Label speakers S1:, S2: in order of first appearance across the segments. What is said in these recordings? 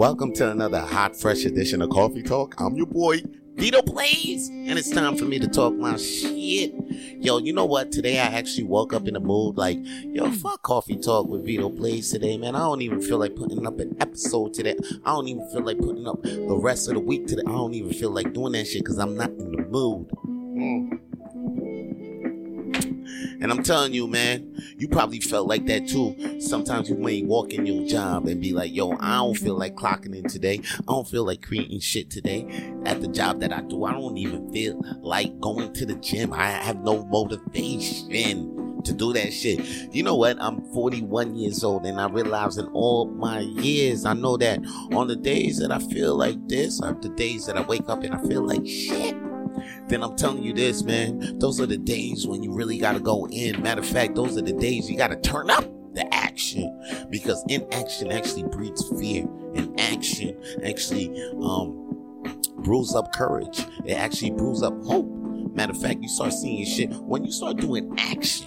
S1: Welcome to another hot, fresh edition of Coffee Talk. I'm your boy, Vito Blaze, and it's time for me to talk my shit. Yo, you know what? Today I actually woke up in a mood like, yo, fuck Coffee Talk with Vito Blaze today, man. I don't even feel like putting up an episode today. I don't even feel like putting up the rest of the week today. I don't even feel like doing that shit because I'm not in the mood. Mm. And I'm telling you, man, you probably felt like that too. Sometimes you may walk in your job and be like, yo, I don't feel like clocking in today. I don't feel like creating shit today at the job that I do. I don't even feel like going to the gym. I have no motivation to do that shit. You know what? I'm 41 years old and I realize in all my years, I know that on the days that I feel like this are the days that I wake up and I feel like shit then I'm telling you this, man. Those are the days when you really got to go in. Matter of fact, those are the days you got to turn up the action because inaction actually breeds fear and action actually um brews up courage it actually brews up hope matter of fact you start seeing shit when you start doing action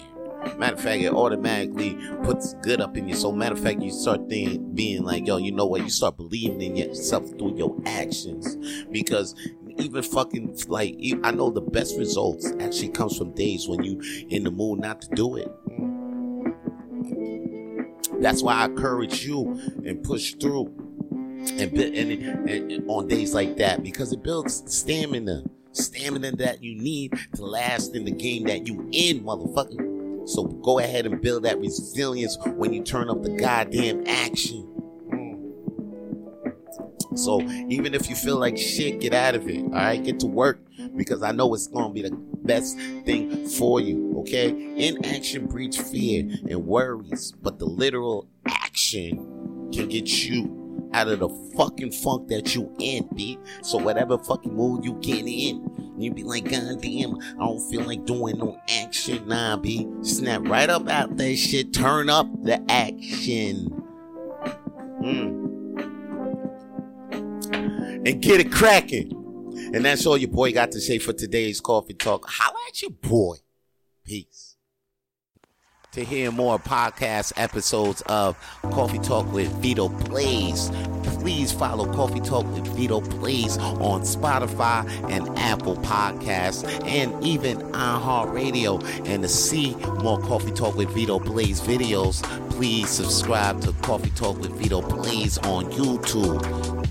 S1: Matter of fact, it automatically puts good up in you. So, matter of fact, you start thinking, being like, yo, you know what? You start believing in yourself through your actions because even fucking like I know the best results actually comes from days when you in the mood not to do it. That's why I encourage you and push through and, and, and on days like that because it builds stamina, stamina that you need to last in the game that you in, motherfucker. So go ahead and build that resilience when you turn up the goddamn action. So even if you feel like shit, get out of it. All right, get to work because I know it's gonna be the best thing for you. Okay, inaction breeds fear and worries, but the literal action can get you out of the fucking funk that you in, B. So whatever fucking mood you get in, you be like, God damn, I don't feel like doing no action, nah, B. Snap right up out that shit, turn up the action. Hmm and get it cracking. And that's all your boy got to say for today's coffee talk. Holla at your boy. Peace. To hear more podcast episodes of Coffee Talk with Vito Blaze, please follow Coffee Talk with Vito Blaze on Spotify and Apple Podcasts and even iHeartRadio. And to see more Coffee Talk with Vito Blaze videos, please subscribe to Coffee Talk with Vito Blaze on YouTube.